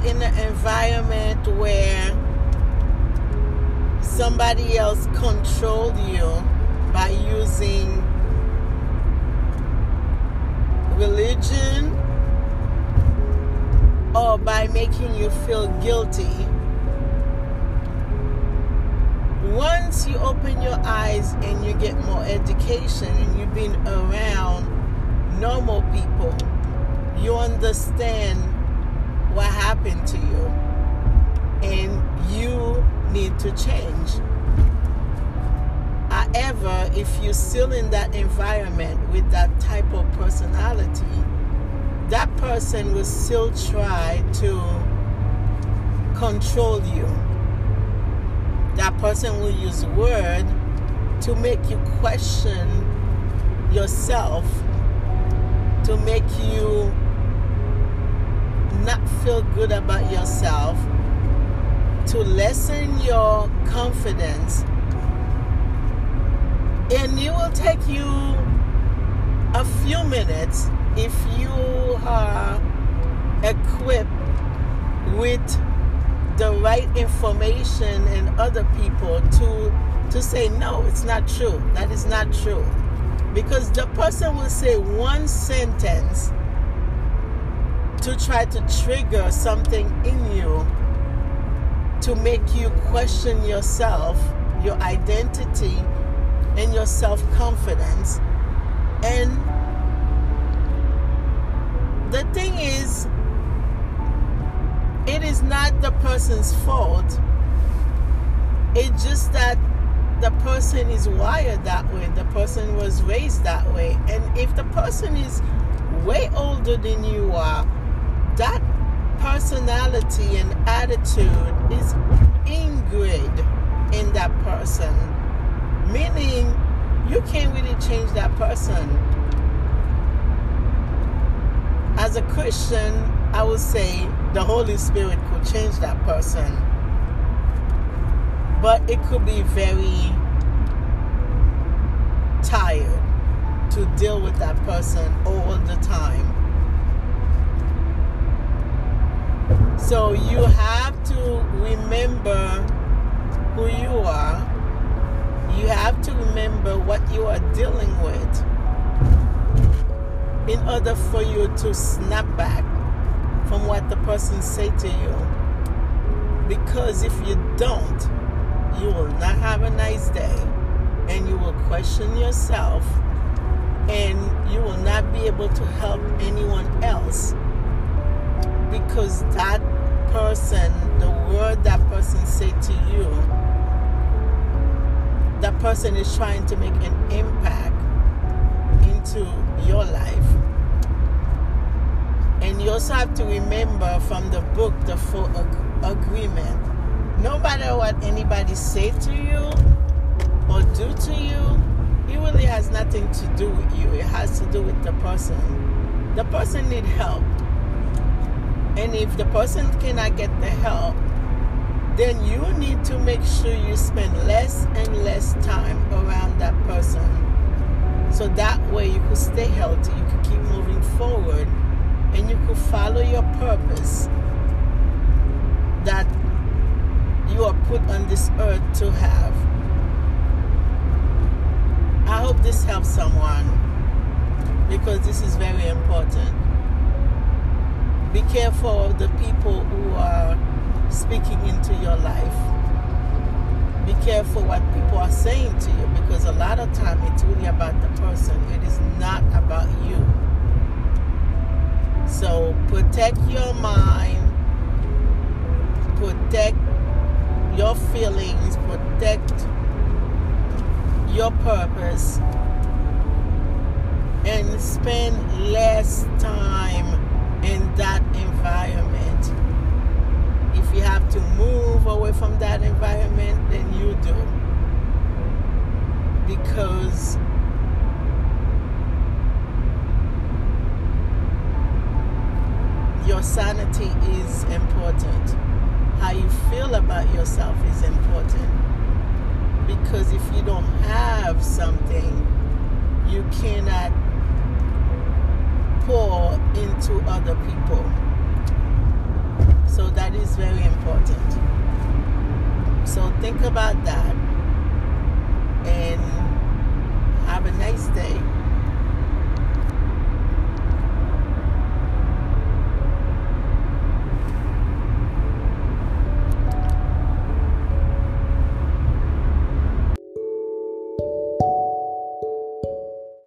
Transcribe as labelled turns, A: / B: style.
A: in an environment where somebody else controlled you by using religion or by making you feel guilty, once you open your eyes and you get more education and you've been around normal people, you understand what happened to you and you need to change. However, if you're still in that environment with that type of personality, that person will still try to control you. That person will use word to make you question yourself, to make you not feel good about yourself, to lessen your confidence. And it will take you a few minutes if you are equipped with the right information and other people to to say no it's not true that is not true because the person will say one sentence to try to trigger something in you to make you question yourself your identity and your self-confidence and the thing is, it is not the person's fault. It's just that the person is wired that way. The person was raised that way. And if the person is way older than you are, that personality and attitude is ingrained in that person. Meaning, you can't really change that person as a Christian, I would say the Holy Spirit could change that person. But it could be very tired to deal with that person all the time. So you have to remember who you are. You have to remember what you are dealing with in order for you to snap back from what the person say to you because if you don't you will not have a nice day and you will question yourself and you will not be able to help anyone else because that person the word that person say to you that person is trying to make an impact into your life. And you also have to remember from the book, the Four ag- agreement. No matter what anybody say to you or do to you, it really has nothing to do with you. It has to do with the person. The person need help. And if the person cannot get the help, then you need to make sure you spend less and less time around that person so that way you could stay healthy, you could keep moving forward, and you could follow your purpose that you are put on this earth to have. I hope this helps someone because this is very important. Be careful of the people who are speaking into your life. Be careful what people are saying to you because a lot of time it's really about the person. It is not about you. So protect your mind protect your feelings protect your purpose and spend less time in that environment if you have to move away from that environment, then you do. Because your sanity is important. How you feel about yourself is important. Because if you don't have something, you cannot pour into other people. So that is very important. So think about that and have a nice day.